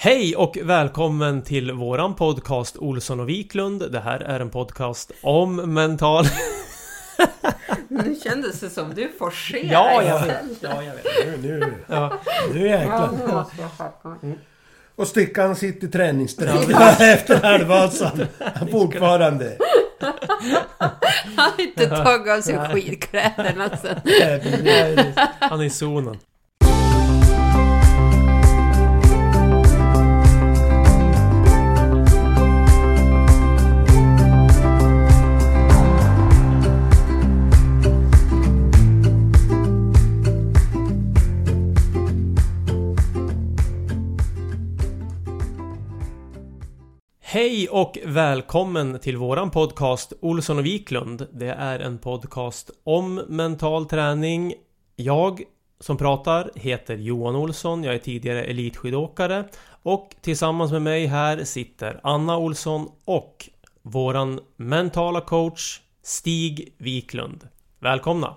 Hej och välkommen till våran podcast Olsson och Wiklund. Det här är en podcast om mental... Nu kändes det som du forcerade. ja, jag vet. Ja, jag vet. Nu, nu, Ja. nu jäklar. nu måste jag skärpa mig. Och Stickan sitter i träningströja efter halvvasan. Fortfarande. Han har inte tagit av sig skidkläderna sen. Han är i zonen. Hej och välkommen till våran podcast Olsson och Wiklund. Det är en podcast om mental träning. Jag som pratar heter Johan Olsson. Jag är tidigare elitskidåkare och tillsammans med mig här sitter Anna Olsson och våran mentala coach Stig Wiklund. Välkomna!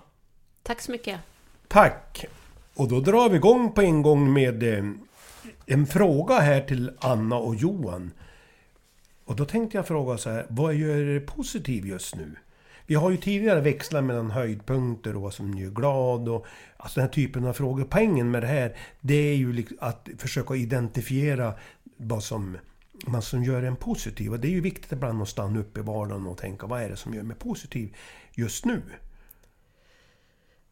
Tack så mycket. Tack! Och då drar vi igång på en gång med eh, en fråga här till Anna och Johan. Och då tänkte jag fråga så här, vad gör er positiv just nu? Vi har ju tidigare växlat mellan höjdpunkter och vad som gör glad och alltså den här typen av frågor. Poängen med det här, det är ju att försöka identifiera vad som, vad som gör en positiv. Och det är ju viktigt ibland att stanna upp i vardagen och tänka, vad är det som gör mig positiv just nu?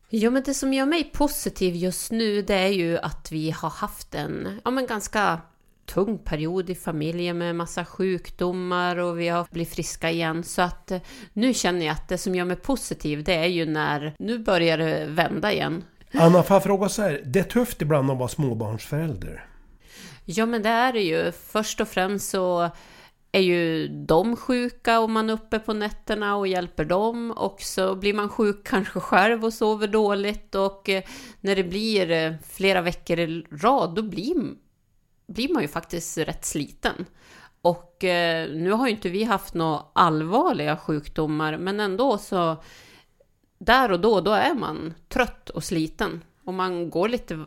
Ja, men det som gör mig positiv just nu det är ju att vi har haft en ja, men ganska tung period i familjen med massa sjukdomar och vi har blivit friska igen. Så att eh, nu känner jag att det som gör mig positiv det är ju när nu börjar det vända igen. Anna, får jag fråga så här, det är tufft ibland att vara småbarnsförälder. Ja, men det är det ju. Först och främst så är ju de sjuka och man är uppe på nätterna och hjälper dem och så blir man sjuk kanske själv och sover dåligt och eh, när det blir eh, flera veckor i rad då blir, blir man ju faktiskt rätt sliten. Och eh, nu har ju inte vi haft några allvarliga sjukdomar men ändå så där och då, då är man trött och sliten och man går lite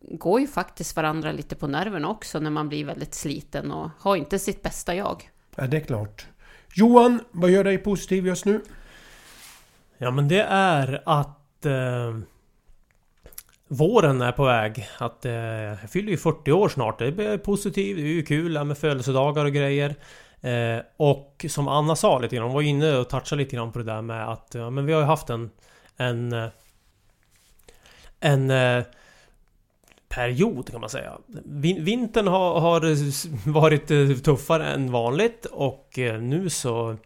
går ju faktiskt varandra lite på nerverna också när man blir väldigt sliten och har inte sitt bästa jag. Ja, det är klart. Johan, vad gör dig positiv just nu? Ja men det är att eh, Våren är på väg. Att, eh, jag fyller ju 40 år snart. Det är positivt, det är ju kul det här med födelsedagar och grejer. Eh, och som Anna sa lite grann, hon var inne och touchade lite grann på det där med att ja, men vi har ju haft en En eh, En eh, period kan man säga. Vin- Vintern har, har varit eh, tuffare än vanligt och eh, nu så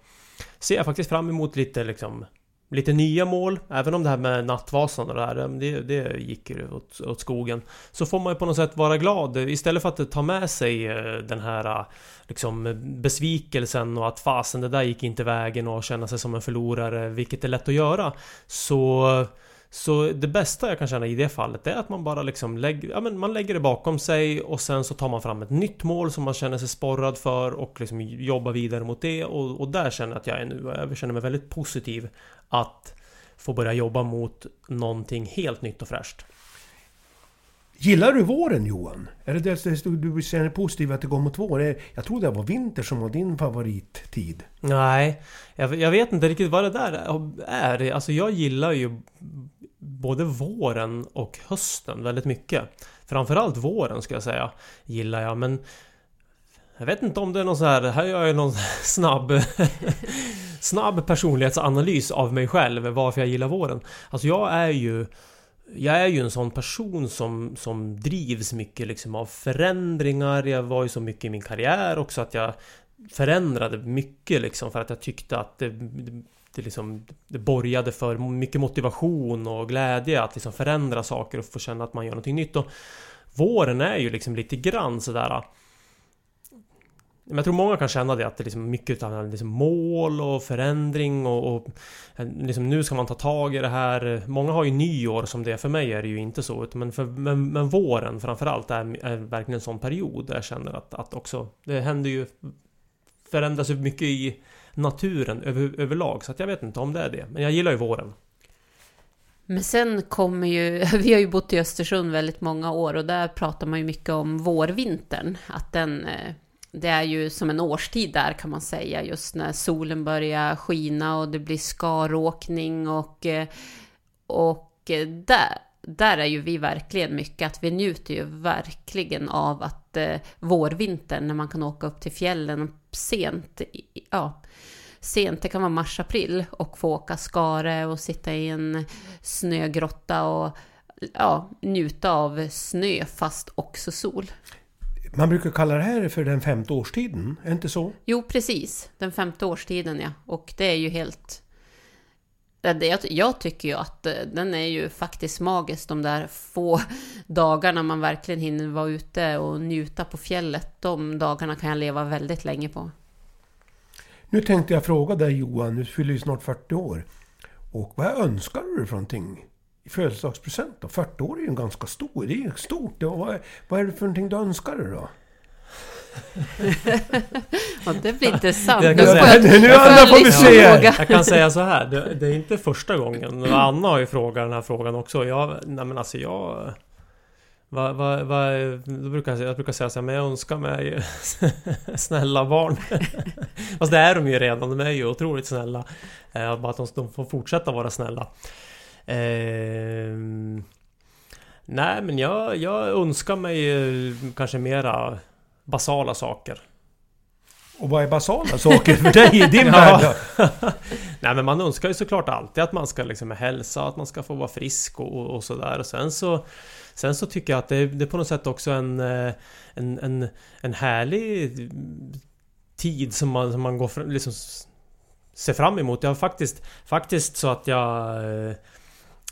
ser jag faktiskt fram emot lite liksom Lite nya mål, även om det här med Nattvasan och det här, det, det gick ju åt, åt skogen. Så får man ju på något sätt vara glad. Istället för att ta med sig eh, den här eh, liksom besvikelsen och att fasen det där gick inte vägen och känna sig som en förlorare, vilket är lätt att göra. Så så det bästa jag kan känna i det fallet är att man bara liksom lägger, ja, men man lägger det bakom sig och sen så tar man fram ett nytt mål som man känner sig sporrad för och liksom jobbar vidare mot det och, och där känner jag att jag är nu. Jag känner mig väldigt positiv att få börja jobba mot någonting helt nytt och fräscht. Gillar du våren Johan? Är det det du känner positivt att det går mot vår? Jag trodde det var vinter som var din favorittid. Nej, jag, jag vet inte riktigt vad det där är. Alltså jag gillar ju både våren och hösten väldigt mycket. Framförallt våren ska jag säga. Gillar jag men... Jag vet inte om det är någon så här... Här gör jag någon snabb... snabb personlighetsanalys av mig själv varför jag gillar våren. Alltså jag är ju... Jag är ju en sån person som, som drivs mycket liksom av förändringar. Jag var ju så mycket i min karriär också att jag förändrade mycket liksom för att jag tyckte att det, det, liksom, det borgade för mycket motivation och glädje att liksom förändra saker och få känna att man gör någonting nytt. Och våren är ju liksom lite grann sådär äh, men jag tror många kan känna det att det är liksom mycket av liksom mål och förändring och, och äh, liksom nu ska man ta tag i det här. Många har ju nyår som det. För mig är det ju inte så. Men, för, men, men våren framförallt är, är verkligen en sån period där jag känner att, att också det händer ju förändras ju mycket i naturen över, överlag. Så att jag vet inte om det är det. Men jag gillar ju våren. Men sen kommer ju, vi har ju bott i Östersund väldigt många år och där pratar man ju mycket om vårvintern. Att den, eh, det är ju som en årstid där kan man säga, just när solen börjar skina och det blir skaråkning och, eh, och eh, där, där är ju vi verkligen mycket, att vi njuter ju verkligen av att eh, vårvintern när man kan åka upp till fjällen sent, ja, sent, det kan vara mars-april, och få åka skare och sitta i en snögrotta och ja, njuta av snö fast också sol. Man brukar kalla det här för den femte årstiden, är det inte så? Jo, precis. Den femte årstiden, ja. Och det är ju helt... Jag tycker ju att eh, den är ju faktiskt magisk, de där få dagarna man verkligen hinner vara ute och njuta på fjället. De dagarna kan jag leva väldigt länge på. Nu tänkte jag fråga dig Johan, du fyller ju snart 40 år. Och vad önskar du för någonting i födelsedagspresent då? 40 år är ju ganska stor, det är ju stort. Vad är, vad är det för någonting du önskar dig då? ja, det blir intressant. Jag kan säga, jag, nu Anna får vi se! Jag kan säga så här, det, det, är inte första gången. Anna har ju frågat den här frågan också. Jag, nej men alltså jag... Vad, vad, vad, då brukar jag, jag brukar säga så här, men jag önskar mig snälla barn. Fast det är de ju redan, de är ju otroligt snälla. Eh, bara att de, de får fortsätta vara snälla. Eh, nej men jag, jag önskar mig kanske mera basala saker. Och vad är basala saker för dig i din värld Nej men man önskar ju såklart alltid att man ska liksom hälsa, att man ska få vara frisk och, och sådär. Och sen så Sen så tycker jag att det, det är på något sätt också en, eh, en, en, en härlig tid som man, som man går liksom ser fram emot. Jag har faktiskt, faktiskt så att jag eh,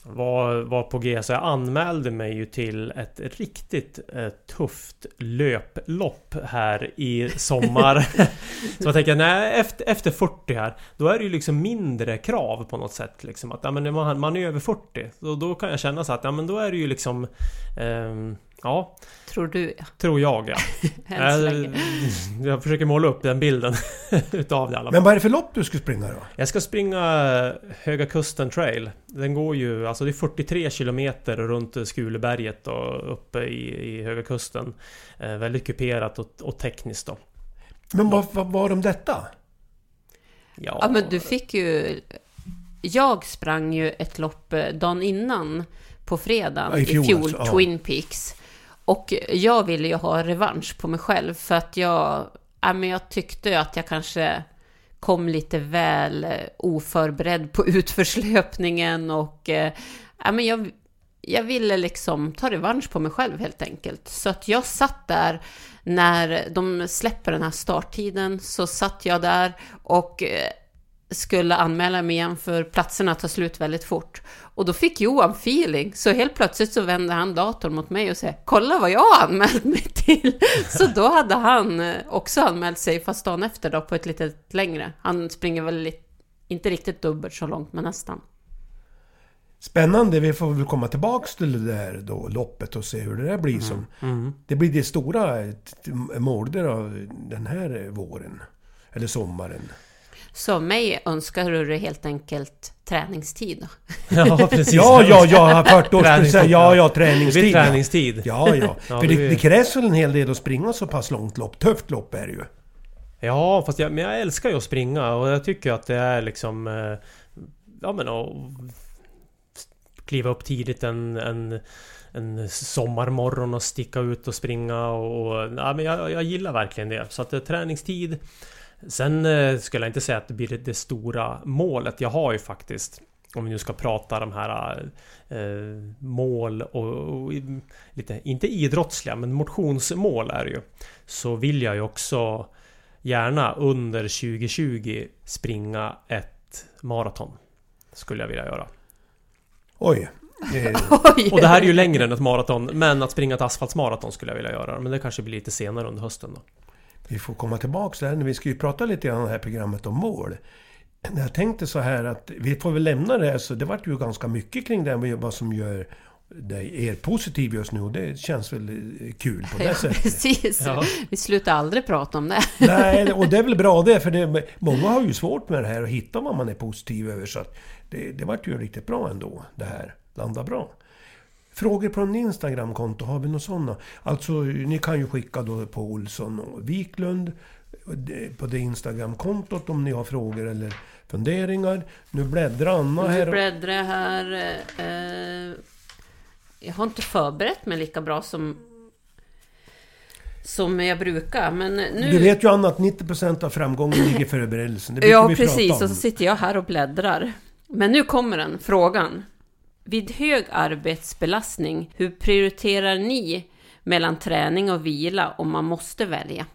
var, var på G så jag anmälde mig ju till ett riktigt eh, tufft löplopp här i sommar. så jag tänker, nej efter, efter 40 här Då är det ju liksom mindre krav på något sätt liksom att ja, men man, man är över 40 och då kan jag känna så att ja men då är det ju liksom eh, Ja Tror du ja. Tror jag ja. jag, jag försöker måla upp den bilden utav det alla Men vad är det för lopp du ska springa då? Jag ska springa Höga Kusten Trail. Den går ju, alltså det är 43 kilometer runt Skuleberget och uppe i, i Höga Kusten. Eh, väldigt kuperat och, och tekniskt då. Men vad, vad var om detta? Ja. ja men du fick ju... Jag sprang ju ett lopp eh, dagen innan på fredagen ja, i fjol, i fjol alltså, Twin Peaks. Och jag ville ju ha revansch på mig själv för att jag, ja, men jag tyckte att jag kanske kom lite väl eh, oförberedd på utförslöpningen och eh, ja, men jag, jag ville liksom ta revansch på mig själv helt enkelt. Så att jag satt där när de släpper den här starttiden så satt jag där och eh, skulle anmäla mig igen för platserna tar slut väldigt fort. Och då fick Johan feeling, så helt plötsligt så vände han datorn mot mig och sa Kolla vad jag har anmält mig till! Så då hade han eh, också anmält sig, fast dagen efter då på ett lite längre. Han springer väl lite, inte riktigt dubbelt så långt, men nästan. Spännande, vi får väl komma tillbaks till det där då, loppet och se hur det där blir mm. som. Mm. Det blir det stora målet av den här våren. Eller sommaren. Så mig önskar du helt enkelt träningstid? Ja, precis. Ja, ja, ja, 40 års Träningstid, precis. Ja, ja, Det träningstid. ja. träningstid. Ja, ja. Ja, För det det, det krävs väl en hel del att springa så pass långt lopp. Tufft lopp är det ju. Ja, fast jag, men jag älskar ju att springa och jag tycker att det är liksom... eh, Ja men att kliva upp tidigt en, en, en sommarmorgon och sticka ut och springa och... och ja, men jag, jag gillar verkligen det. Så att det är träningstid. Sen eh, skulle jag inte säga att det blir det, stora målet. Jag har ju faktiskt... Om vi nu ska prata de här eh, mål och, och lite, inte idrottsliga, men motionsmål är det ju. Så vill jag ju också gärna under 2020 springa ett maraton. Skulle jag vilja göra. Oj. Oj! Och det här är ju längre än ett maraton, men att springa ett asfaltsmaraton skulle jag vilja göra. Men det kanske blir lite senare under hösten då. Vi får komma tillbaks där. Vi ska ju prata lite grann om det här programmet om mål. Jag tänkte så här att vi får väl lämna det här, så det vart ju ganska mycket kring det, vad som gör dig, er positiv just nu. Och det känns väl eh, kul på det Ja, sättet. precis. Ja. Vi slutar aldrig prata om det. Nej, och det är väl bra det, för det, många har ju svårt med det här och hitta vad man är positiv över. Så att det, det vart ju riktigt bra ändå, det här. Landa bra. Frågor på en Instagramkonto, har vi några sådana? Alltså, ni kan ju skicka då på Olsson och Wiklund på det Instagramkontot om ni har frågor eller funderingar. Nu bläddrar Anna Nu här. bläddrar jag här. Eh, jag har inte förberett mig lika bra som som jag brukar, men nu... Du vet ju Anna att 90% av framgången ligger i förberedelsen. Det Ja, precis. Och så sitter jag här och bläddrar. Men nu kommer den, frågan. Vid hög arbetsbelastning, hur prioriterar ni mellan träning och vila om man måste välja?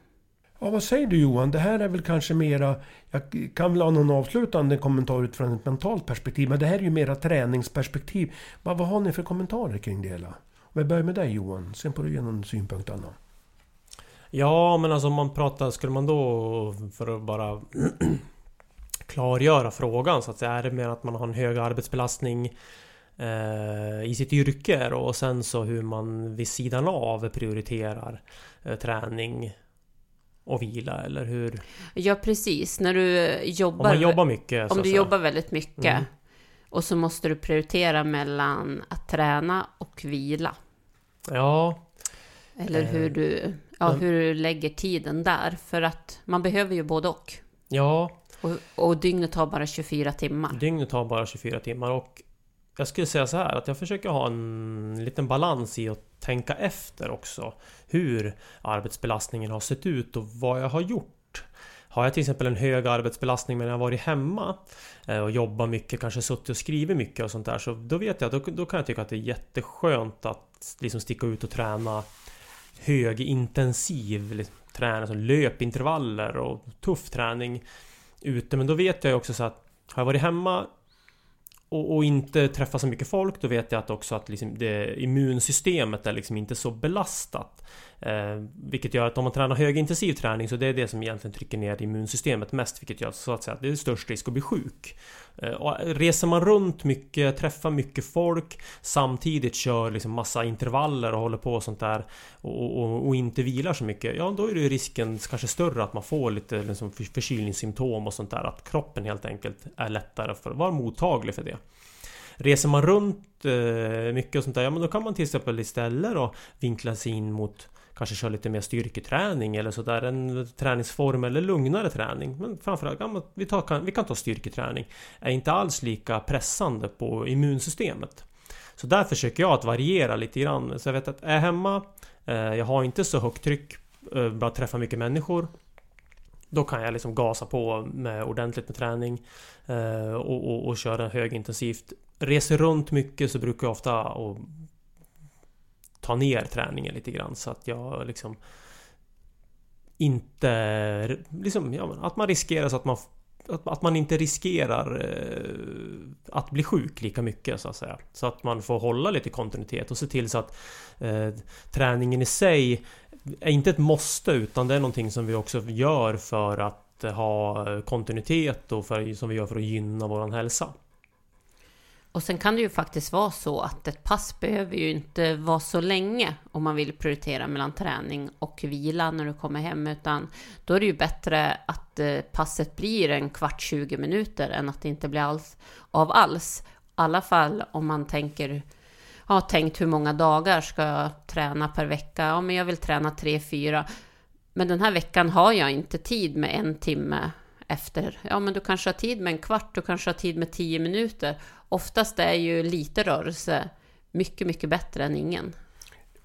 Ja, vad säger du Johan? Det här är väl kanske mera... Jag kan väl ha någon avslutande kommentar utifrån ett mentalt perspektiv, men det här är ju mera träningsperspektiv. Vad, vad har ni för kommentarer kring det hela? Om vi börjar med dig Johan, sen får du ge någon synpunkt Anna. Ja, men alltså om man pratar... Skulle man då, för att bara klargöra frågan så att säga, är det mer att man har en hög arbetsbelastning i sitt yrke och sen så hur man vid sidan av prioriterar eh, träning och vila eller hur? Ja, precis. När du jobbar... Om man jobbar mycket om du jobbar väldigt mycket Mm. och så måste du prioritera mellan att träna och vila. Ja, Eller Eh, hur du, ja, men- hur du lägger tiden där. För att man behöver ju både och. ja. Och, och dygnet har bara 24 timmar. Dygnet tar bara 24 timmar och jag skulle säga så här att jag försöker ha en liten balans i att tänka efter också hur arbetsbelastningen har sett ut och vad jag har gjort. Har jag till exempel en hög arbetsbelastning men jag har varit hemma eh, och jobbat mycket, kanske suttit och skrivit mycket och sånt där så då vet jag, då, då kan jag tycka att det är jätteskönt att liksom sticka ut och träna högintensiv liksom, träning, alltså löpintervaller och tuff träning ute. Men då vet jag ju också så att har jag varit hemma och, och inte träffa så mycket folk, då vet jag att också att liksom det, immunsystemet är liksom inte så belastat. Eh, vilket gör att om man tränar högintensiv träning så det är det som egentligen trycker ner immunsystemet mest, vilket gör så att säga att det är störst risk att bli sjuk. Eh, och reser man runt mycket, träffar mycket folk, samtidigt kör liksom massa intervaller och håller på och sånt där och, och, och inte vilar så mycket, ja då är det ju risken kanske större att man får lite liksom förkylningssymptom och sånt där. Att kroppen helt enkelt är lättare för att vara mottaglig för det. Reser man runt eh, mycket och sånt där, ja men då kan man till exempel istället då vinkla sig in mot Kanske köra lite mer styrketräning eller sådär, en träningsform eller lugnare träning. Men framförallt, ja, vi, tar, kan, vi kan ta styrketräning. Är inte alls lika pressande på immunsystemet. Så där försöker jag att variera lite grann. Så jag vet att är jag hemma, eh, jag har inte så högt tryck, eh, bara träffar mycket människor. Då kan jag liksom gasa på med ordentligt med träning eh, och, och, och köra högintensivt. Reser runt mycket så brukar jag ofta och ta ner träningen lite grann så att jag liksom inte... Liksom, ja, att man riskerar så att man att, att man inte riskerar eh, att bli sjuk lika mycket så att säga. Så att man får hålla lite kontinuitet och se till så att eh, träningen i sig är inte ett måste utan det är någonting som vi också gör för att ha kontinuitet och för, som vi gör för att gynna våran hälsa. Och sen kan det ju faktiskt vara så att ett pass behöver ju inte vara så länge om man vill prioritera mellan träning och vila när du kommer hem, utan då är det ju bättre att eh, passet blir en kvart, 20 minuter än att det inte blir alls av alls. I alla fall om man tänker har tänkt hur många dagar ska jag träna per vecka? Ja, men jag vill träna tre, fyra. Men den här veckan har jag inte tid med en timme efter. Ja, men du kanske har tid med en kvart, du kanske har tid med tio minuter. Oftast är ju lite rörelse mycket, mycket bättre än ingen.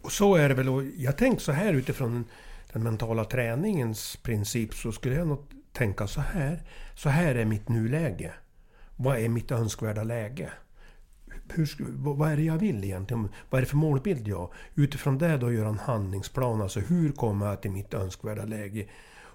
Och så är det väl. Och jag tänker så här utifrån den mentala träningens princip så skulle jag nog tänka så här. Så här är mitt nuläge. Vad är mitt önskvärda läge? Hur, vad är det jag vill egentligen? Vad är det för målbild jag Utifrån det då göra en handlingsplan. Alltså hur kommer jag till mitt önskvärda läge?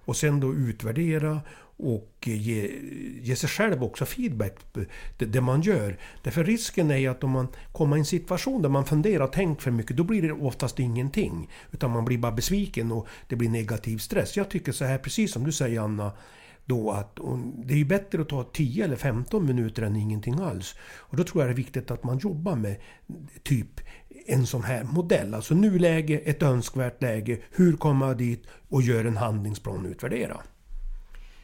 Och sen då utvärdera och ge, ge sig själv också feedback på det, det, man gör. Därför risken är ju att om man kommer i en situation där man funderar och tänker för mycket, då blir det oftast ingenting. Utan man blir bara besviken och det blir negativ stress. Jag tycker så här, precis som du säger Anna, då att det är ju bättre att ta 10 eller 15 minuter än ingenting alls. Och då tror jag det är viktigt att man jobbar med typ en sån här modell. Alltså nuläge, ett önskvärt läge, hur kommer jag dit och gör en handlingsplan och utvärdera.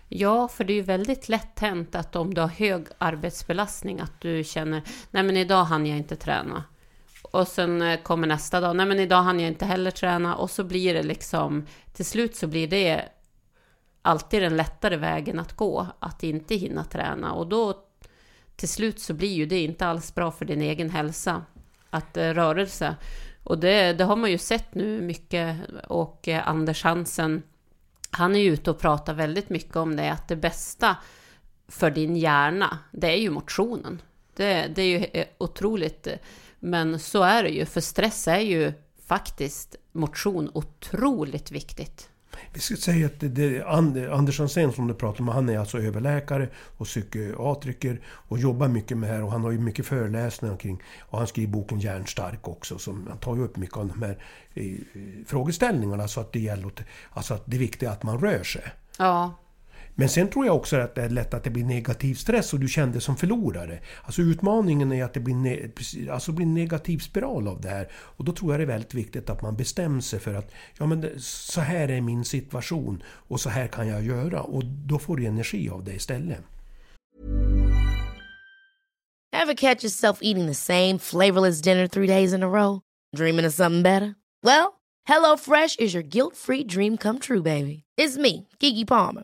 Ja, för det är ju väldigt lätt hänt att om du har hög arbetsbelastning att du känner nej men idag hann jag inte träna. Och sen eh, kommer nästa dag, nej men idag hann jag inte heller träna och så blir det liksom till slut så blir det alltid den lättare vägen att gå, att inte hinna träna och då till slut så blir ju det inte alls bra för din egen hälsa att eh, rörelse. Och det, det har man ju sett nu mycket och eh, Anders Hansen han är ju ute och pratar väldigt mycket om det, att det bästa för din hjärna, det är ju motionen. Det, det är ju eh, otroligt, men så är det ju, för stress är ju faktiskt motion otroligt viktigt. Vi ska säga att det, det, Anders Hansén som du pratar om, han är alltså överläkare och psykiatriker och jobbar mycket med det här och han har ju mycket föreläsningar kring och han skriver boken Hjärnstark också som han tar ju upp mycket av de här eh, frågeställningarna så att det gäller alltså att det viktiga är att man rör sig. Ja, men sen tror jag också att det är lätt att det blir negativ stress och du känner som förlorare. Alltså utmaningen är att det blir, ne alltså blir en negativ spiral av det här. Och då tror jag det är väldigt viktigt att man bestämmer sig för att ja, men så här är min situation och så här kan jag göra. Och då får du energi av det istället. Have catch yourself eating the same flavorless dinner three days in a row? Dreaming of something better? Well, hello fresh is your guilt free dream come true baby. It's me, Gigi Palmer.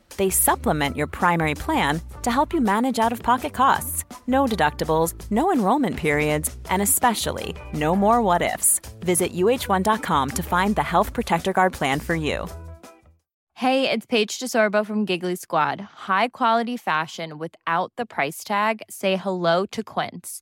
they supplement your primary plan to help you manage out of pocket costs. No deductibles, no enrollment periods, and especially no more what ifs. Visit uh1.com to find the Health Protector Guard plan for you. Hey, it's Paige DeSorbo from Giggly Squad. High quality fashion without the price tag. Say hello to Quince.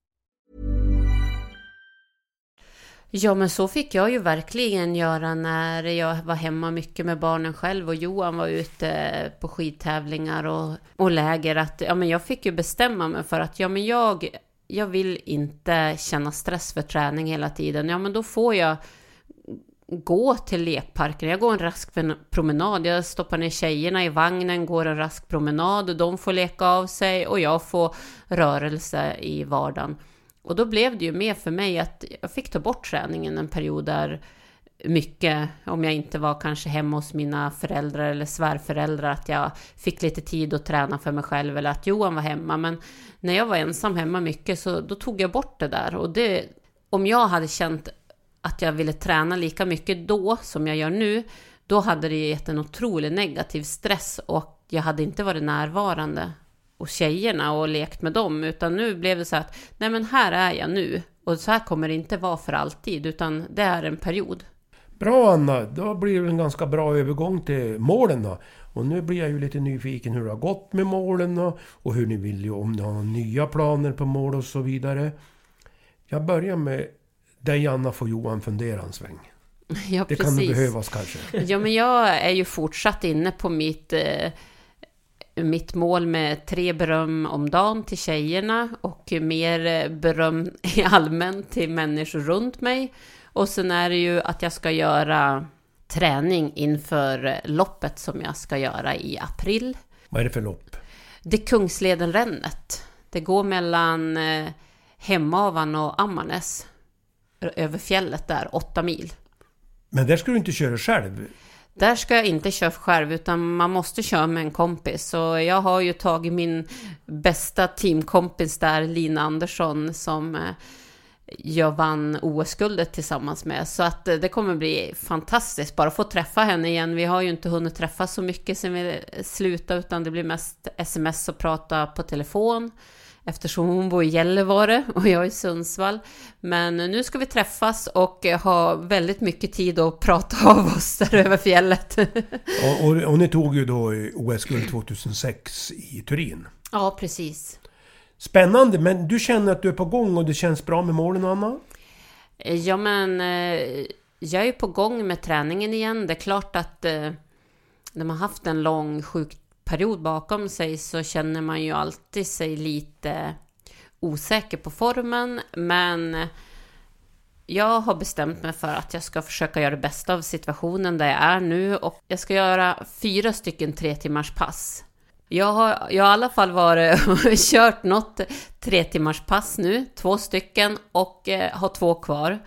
Ja, men så fick jag ju verkligen göra när jag var hemma mycket med barnen själv och Johan var ute på skidtävlingar och, och läger. Att, ja, men jag fick ju bestämma mig för att ja, men jag, jag vill inte känna stress för träning hela tiden. Ja, men då får jag gå till lekparken. Jag går en rask promenad. Jag stoppar ner tjejerna i vagnen, går en rask promenad de får leka av sig och jag får rörelse i vardagen. Och då blev det ju mer för mig att jag fick ta bort träningen en period där mycket, om jag inte var kanske hemma hos mina föräldrar eller svärföräldrar, att jag fick lite tid att träna för mig själv eller att Johan var hemma. Men när jag var ensam hemma mycket så då tog jag bort det där. Och det, om jag hade känt att jag ville träna lika mycket då som jag gör nu, då hade det gett en otrolig negativ stress och jag hade inte varit närvarande och tjejerna och lekt med dem, utan nu blev det så att nej men här är jag nu och så här kommer det inte vara för alltid, utan det är en period. Bra Anna, då blir det en ganska bra övergång till målen då. Och nu blir jag ju lite nyfiken hur det har gått med målen då, och hur ni vill, om ni har nya planer på mål och så vidare. Jag börjar med dig Anna, får Johan fundera en sväng. Ja, det precis. kan behövas kanske. Ja, men jag är ju fortsatt inne på mitt eh, mitt mål med tre beröm om dagen till tjejerna och mer beröm i allmänt till människor runt mig. Och sen är det ju att jag ska göra träning inför loppet som jag ska göra i april. Vad är det för lopp? Det är Kungsledenrännet. Det går mellan eh, Hemavan och Ammarnäs. Över fjället där, åtta mil. Men där ska du inte köra själv? Där ska jag inte köra själv utan man måste köra med en kompis. Så jag har ju tagit min bästa teamkompis där, Lina Andersson, som eh, jag vann OS-guldet tillsammans med. Så att eh, det kommer bli fantastiskt bara att få träffa henne igen. Vi har ju inte hunnit träffa så mycket sen vi slutade utan det blir mest sms och prata på telefon eftersom hon bor i Gällivare och jag i Sundsvall. Men nu ska vi träffas och ha väldigt mycket tid att prata av oss där över fjället. och, och, och ni tog ju då OS-guld 2006 i Turin. Ja, precis. Spännande, men du känner att du är på gång och det känns bra med målen, Anna? Ja, men eh, jag är på gång med träningen igen. Det är klart att eh, när man haft en lång sjuk period bakom sig så känner man ju alltid sig lite osäker på formen. Men jag har bestämt mig för att jag ska försöka göra det bästa av situationen där jag är nu och jag ska göra fyra stycken tre timmars pass. Jag har, jag har i alla fall varit och kört något tre timmars pass nu, två stycken och eh, har två kvar.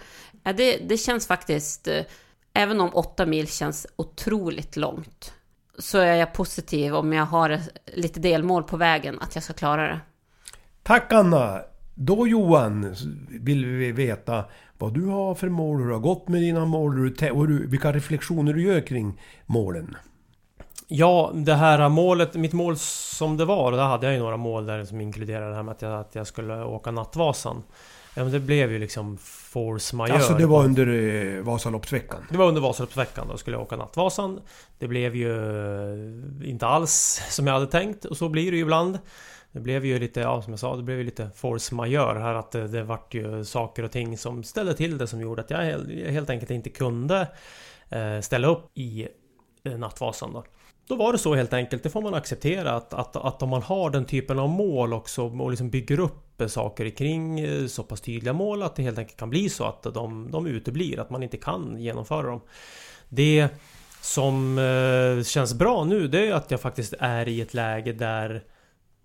Det, det känns faktiskt, eh, även om åtta mil känns otroligt långt, så är jag positiv om jag har lite delmål på vägen att jag ska klara det. Tack Anna! Då Johan vill vi veta vad du har för mål, hur det har gått med dina mål och vilka reflektioner du gör kring målen. Ja, det här målet, mitt mål som det var, där hade jag ju några mål där som inkluderade det här med att jag, att jag skulle åka Nattvasan. Ja, men det blev ju liksom force majeure. Alltså det var under eh, Vasaloppsveckan? Det var under Vasaloppsveckan. Då skulle jag åka Nattvasan. Det blev ju eh, inte alls som jag hade tänkt. Och så blir det ju ibland. Det blev ju lite, ja som jag sa, det blev ju lite force majeure här att det, det vart ju saker och ting som ställde till det som gjorde att jag helt enkelt inte kunde eh, ställa upp i eh, Nattvasan då. Då var det så helt enkelt, det får man acceptera att, att, att om man har den typen av mål också och liksom bygger upp saker kring eh, så pass tydliga mål att det helt enkelt kan bli så att de, de uteblir, att man inte kan genomföra dem. Det som eh, känns bra nu det är att jag faktiskt är i ett läge där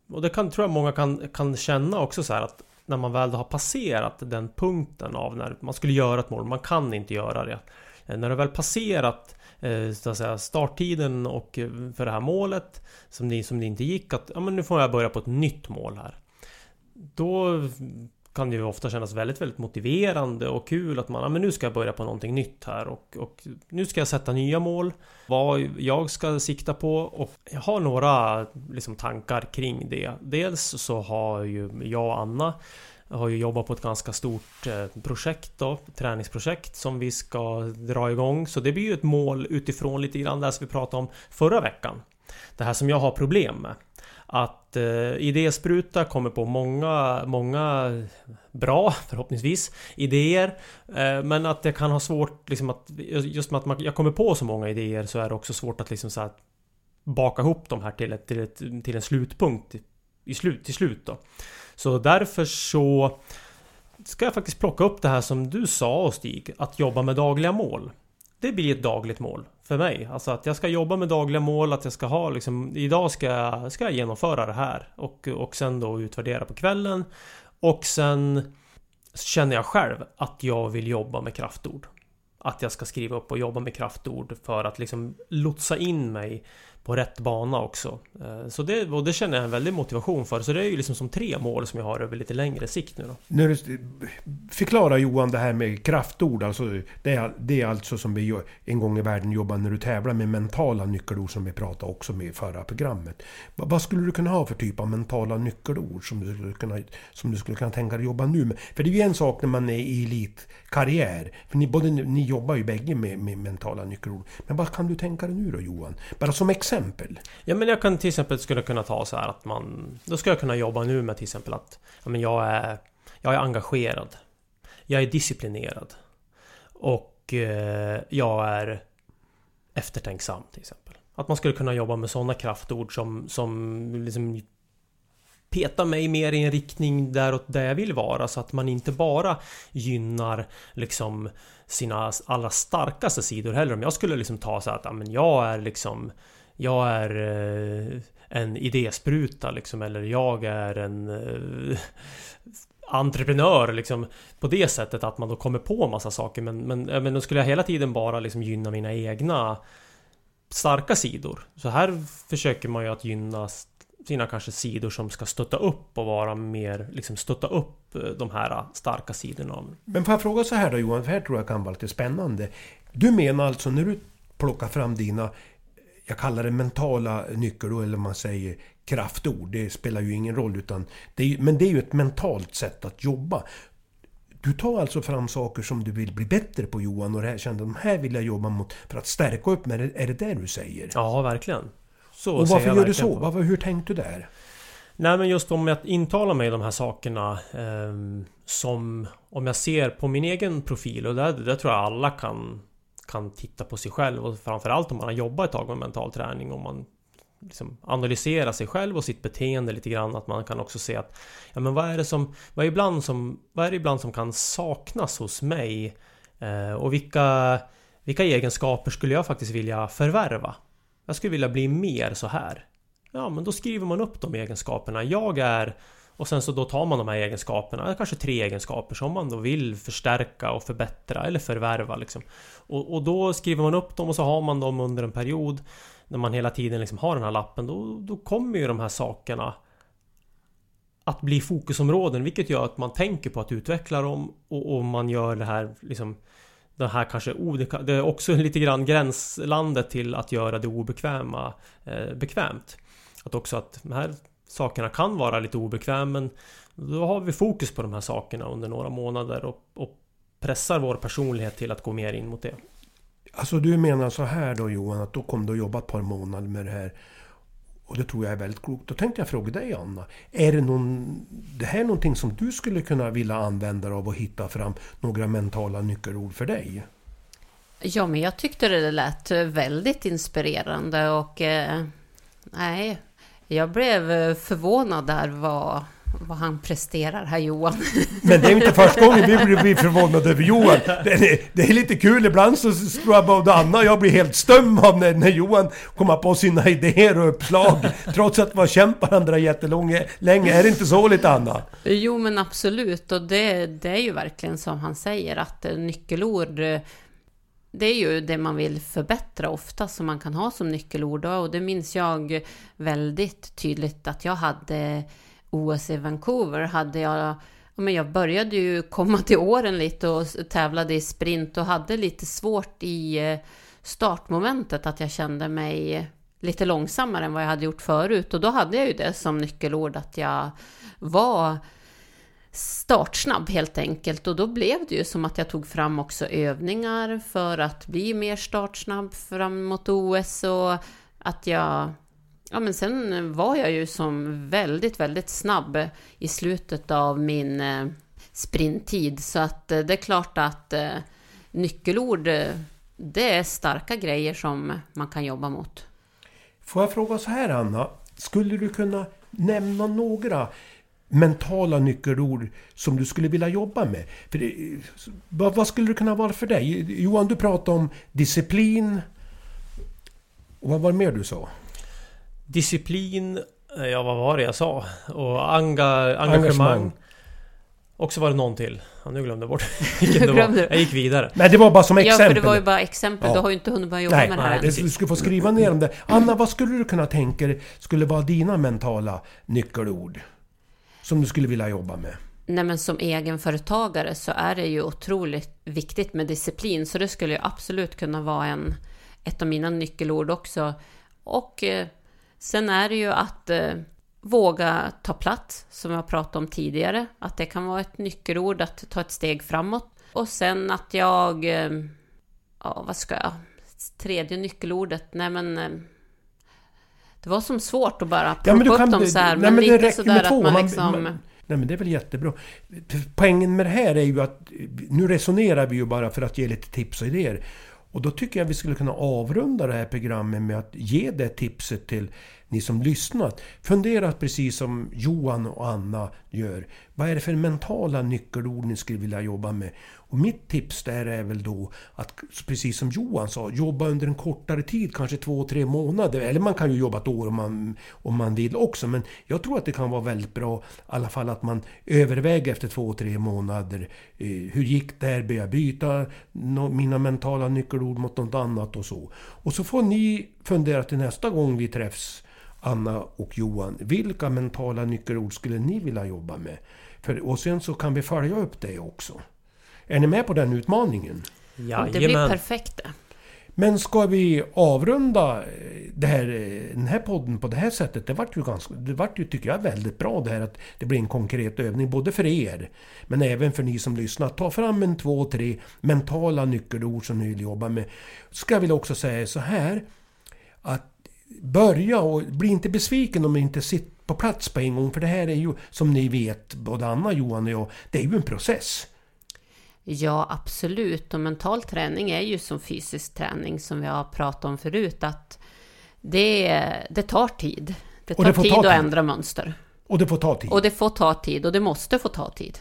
och det kan, tror jag många kan, kan känna också så här att när man väl har passerat den punkten av när man skulle göra ett mål, man kan inte göra det. När du väl passerat eh, Eh, så att säga, starttiden och eh, för det här målet som det, som det inte gick att ja, men nu får jag börja på ett nytt mål här. Då kan det ju ofta kännas väldigt, väldigt motiverande och kul att man, ja, men nu ska jag börja på någonting nytt här och, och nu ska jag sätta nya mål. Vad jag ska sikta på och jag har några liksom, tankar kring det. Dels så har ju jag och Anna jag har ju jobbat på ett ganska stort eh, projekt då, träningsprojekt som vi ska dra igång. Så det blir ju ett mål utifrån lite grann det som vi pratade om förra veckan. Det här som jag har problem med. Att eh, idéspruta kommer på många, många bra, förhoppningsvis, idéer. Eh, men att det kan ha svårt, liksom att, just med att man, jag kommer på så många idéer så är det också svårt att liksom så här, baka ihop de här till, ett, till, ett, till en slutpunkt i slut, till slut då. Så därför så ska jag faktiskt plocka upp det här som du sa Stig, att jobba med dagliga mål. Det blir ett dagligt mål för mig. Alltså att jag ska jobba med dagliga mål, att jag ska ha liksom Idag ska jag, ska jag genomföra det här och, och sen då utvärdera på kvällen. Och sen känner jag själv att jag vill jobba med kraftord. Att jag ska skriva upp och jobba med kraftord för att liksom lotsa in mig på rätt bana också. Eh, så det, och det känner jag en väldig motivation för. Så det är ju liksom som tre mål som jag har över lite längre sikt nu då. Nu, förklara Johan det här med kraftord. Alltså, det, är, det är alltså som vi en gång i världen jobbade när du tävlar med mentala nyckelord som vi pratade också med i förra programmet. Vad skulle du kunna ha för typ av mentala nyckelord som du skulle kunna, som du skulle kunna tänka dig jobba nu med? För det är ju en sak när man är i elitkarriär. För ni, både, ni jobbar ju bägge med, med mentala nyckelord. Men vad kan du tänka dig nu då Johan? Bara som exempel exempel? Ja men jag kan till exempel skulle kunna ta så här att man... Då ska jag kunna jobba nu med till exempel att ja, men jag, är, jag är engagerad. Jag är disciplinerad. Och eh, jag är eftertänksam till exempel. Att man skulle kunna jobba med sådana kraftord som, som liksom peta mig mer i en riktning däråt där jag vill vara så att man inte bara gynnar liksom sina allra starkaste sidor heller. Om jag skulle liksom ta så att ja, men jag är liksom jag är eh, en idéspruta liksom eller jag är en eh, entreprenör liksom på det sättet att man då kommer på massa saker men, men, men då skulle jag hela tiden bara liksom gynna mina egna starka sidor. Så här försöker man ju att gynna sina kanske sidor som ska stötta upp och vara mer, liksom stötta upp eh, de här starka sidorna. Men får jag fråga så här då Johan, för här tror jag kan vara lite spännande. Du menar alltså när du plockar fram dina jag kallar det mentala nyckelord eller man säger kraftord. Det spelar ju ingen roll utan det är, men det är ju ett mentalt sätt att jobba. Du tar alltså fram saker som du vill bli bättre på Johan och det här, kände de här vill jag jobba mot för att stärka upp mig. Är det det du säger? Ja, verkligen. Så och varför gör du så? Varför, hur tänkte du där? Nej men just om jag intalar mig de här sakerna eh, Som Om jag ser på min egen profil och där, där tror jag alla kan kan titta på sig själv och framförallt om man har jobbat ett tag med mental träning och man liksom analyserar sig själv och sitt beteende lite grann att man kan också se att ja men vad är det som vad är ibland som vad är det ibland som kan saknas hos mig eh, och vilka vilka egenskaper skulle jag faktiskt vilja förvärva? Jag skulle vilja bli mer så här. Ja, men då skriver man upp de egenskaperna. Jag är och sen så då tar man de här egenskaperna, kanske tre egenskaper som man då vill förstärka och förbättra eller förvärva liksom. Och, och då skriver man upp dem och så har man dem under en period när man hela tiden liksom har den här lappen. Då, då kommer ju de här sakerna att bli fokusområden vilket gör att man tänker på att utveckla dem och, och man gör det här liksom det här kanske det är också lite grann gränslandet till att göra det obekväma eh, bekvämt. Att också att här sakerna kan vara lite obekväma men då har vi fokus på de här sakerna under några månader och, och pressar vår personlighet till att gå mer in mot det. Alltså du menar så här då Johan, att då kom du att jobba ett par månader med det här. Och det tror jag är väldigt klokt. Då tänkte jag fråga dig Anna. Är det, någon, det här någonting som du skulle kunna vilja använda av och hitta fram några mentala nyckelord för dig? Ja, men jag tyckte det lät väldigt inspirerande och eh, nej, jag blev eh, förvånad där vad, vad han presterar här Johan. Men det är inte första gången vi blir förvånade över Johan. Det är, det är lite kul, ibland så tror jag både Anna och jag blir helt stum av när, när Johan kommer på sina idéer och uppslag. Trots att vi har känt varandra jättelänge. Är det inte så lite Anna? Jo men absolut och det, det är ju verkligen som han säger att nyckelord det är ju det man vill förbättra ofta som man kan ha som nyckelord. Och det minns jag väldigt tydligt att jag hade OS i Vancouver. Hade jag, men jag började ju komma till åren lite och tävlade i sprint och hade lite svårt i eh, startmomentet att jag kände mig lite långsammare än vad jag hade gjort förut. Och då hade jag ju det som nyckelord att jag var startsnabb helt enkelt. Och då blev det ju som att jag tog fram också övningar för att bli mer startsnabb framåt OS och att jag Ja men sen var jag ju som väldigt, väldigt snabb i slutet av min eh, sprinttid. Så att eh, det är klart att eh, nyckelord det är starka grejer som man kan jobba mot. Får jag fråga så här Anna, skulle du kunna nämna några mentala nyckelord som du skulle vilja jobba med? För det, vad, vad, skulle det kunna vara för dig? Johan, du pratade om disciplin. Och vad var det mer du sa? Disciplin, ja vad var det jag sa? Och anga, engagemang. engagemang. Och så var det någon till. Ja, nu glömde jag bort vilken det var. Jag gick vidare. Nej, det var bara som exempel. Ja, för det var ju bara exempel. Ja. Du har ju inte hunnit börja jobba nej, med det här nej, Du skulle få skriva ner om det. Anna, vad skulle du kunna tänka dig skulle vara dina mentala nyckelord? Som du skulle vilja jobba med? Nej, men som egenföretagare så är det ju otroligt viktigt med disciplin. Så det skulle ju absolut kunna vara en, ett av mina nyckelord också. Och eh, sen är det ju att eh, våga ta plats, som jag pratade om tidigare. Att det kan vara ett nyckelord att ta ett steg framåt. Och sen att jag... Eh, ja, vad ska jag... Tredje nyckelordet? Nej men... Eh, det var som svårt att bara plocka ja, upp dem så här. Nej, men, men lite sådär att man liksom... Man, nej men det är väl jättebra. Poängen med det här är ju att... Nu resonerar vi ju bara för att ge lite tips och idéer. Och då tycker jag vi skulle kunna avrunda det här programmet med att ge det tipset till ni som lyssnat. Fundera precis som Johan och Anna gör. Vad är det för mentala nyckelord ni skulle vilja jobba med? Och mitt tips där är väl då att, precis som Johan sa, jobba under en kortare tid, kanske två, tre månader. Eller man kan ju jobba ett år om man, om man vill också. Men jag tror att det kan vara väldigt bra, i alla fall att man överväger efter två, tre månader. Eh, hur gick det här? Bör jag byta mina mentala nyckelord mot något annat och så? Och så får ni fundera till nästa gång vi träffs Anna och Johan. Vilka mentala nyckelord skulle ni vilja jobba med? För, och sen så kan vi följa upp det också. Är ni med på den utmaningen? Ja, det blir perfekt Men ska vi avrunda det här, den här podden på det här sättet? Det vart ju, ganska, det vart ju, tycker jag, väldigt bra det här att det blir en konkret övning både för er men även för ni som lyssnar. Ta fram en två, tre mentala nyckelord som ni vill jobba med. Ska jag vilja också säga så här att börja och bli inte besviken om ni inte sitter på plats på en gång. För det här är ju, som ni vet, både Anna, Johan och jag, det är ju en process. Ja, absolut. Och mental träning är ju som fysisk träning som vi har pratat om förut. Att det, det tar tid. Det tar det tid att ändra mönster. Och det får ta tid. Och det får ta tid och det måste få ta tid.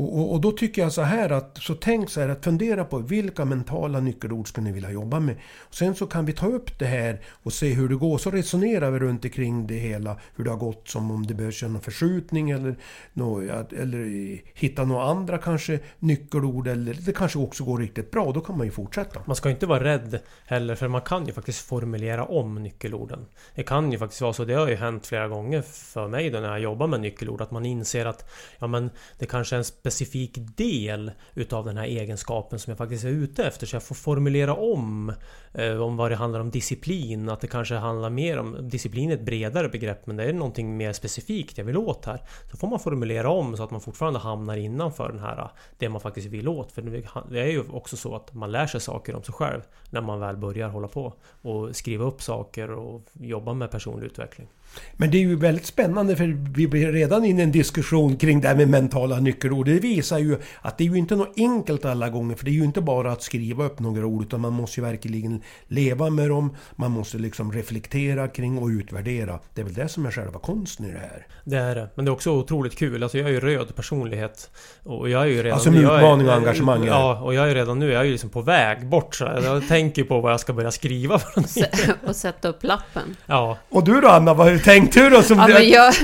Och, och, och, då tycker jag så här att, så tänk så här att fundera på vilka mentala nyckelord skulle ni vilja jobba med. Och sen så kan vi ta upp det här och se hur det går. Så resonerar vi runt omkring det hela. Hur det har gått, som om det behövs någon förskjutning eller, något, eller hitta några andra kanske nyckelord. Eller det kanske också går riktigt bra. Då kan man ju fortsätta. Man ska inte vara rädd heller för man kan ju faktiskt formulera om nyckelorden. Det kan ju faktiskt vara så. Det har ju hänt flera gånger för mig då när jag jobbar med nyckelord. Att man inser att ja, men det kanske är en specifik del utav den här egenskapen som jag faktiskt är ute efter. Så jag får formulera om eh, om vad det handlar om disciplin. Att det kanske handlar mer om... Disciplin är ett bredare begrepp men det är någonting mer specifikt jag vill åt här. Så får man formulera om så att man fortfarande hamnar innanför den här det man faktiskt vill åt. För det är ju också så att man lär sig saker om sig själv när man väl börjar hålla på och skriva upp saker och jobba med personlig utveckling. Men det är ju väldigt spännande för vi blir redan inne i en diskussion kring det här med mentala nyckelord. Det visar ju att det är ju inte något enkelt alla gånger för det är ju inte bara att skriva upp några ord utan man måste ju verkligen leva med dem. Man måste liksom reflektera kring och utvärdera. Det är väl det som är själva konsten i det här. Det är det. Men det är också otroligt kul. Alltså jag är ju röd personlighet. Och jag är ju redan... Alltså med utmaning och engagemang. Ja, och jag är ju redan nu, jag är ju liksom på väg bort. Så jag tänker på vad jag ska börja skriva. och sätta upp lappen. Ja. Och du då Anna, vad tänkte du då? Som ja, men jag,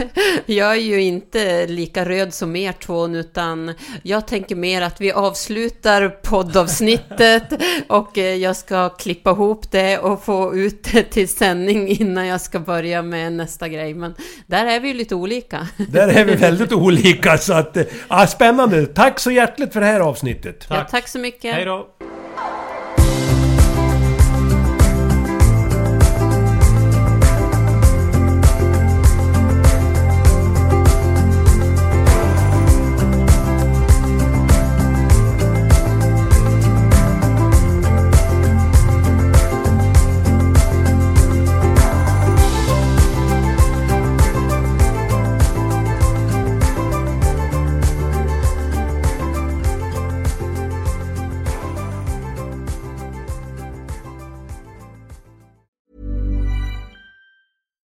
jag är ju inte lika röd som er två utan jag tänker mer att vi avslutar poddavsnittet och eh, jag ska klippa ihop det och få ut det till sändning innan jag ska börja med nästa grej. Men där är vi ju lite olika. Där är vi väldigt olika så att... eh, Ja, spännande! Tack så hjärtligt för det här avsnittet. Ja, tack så mycket. Hej då!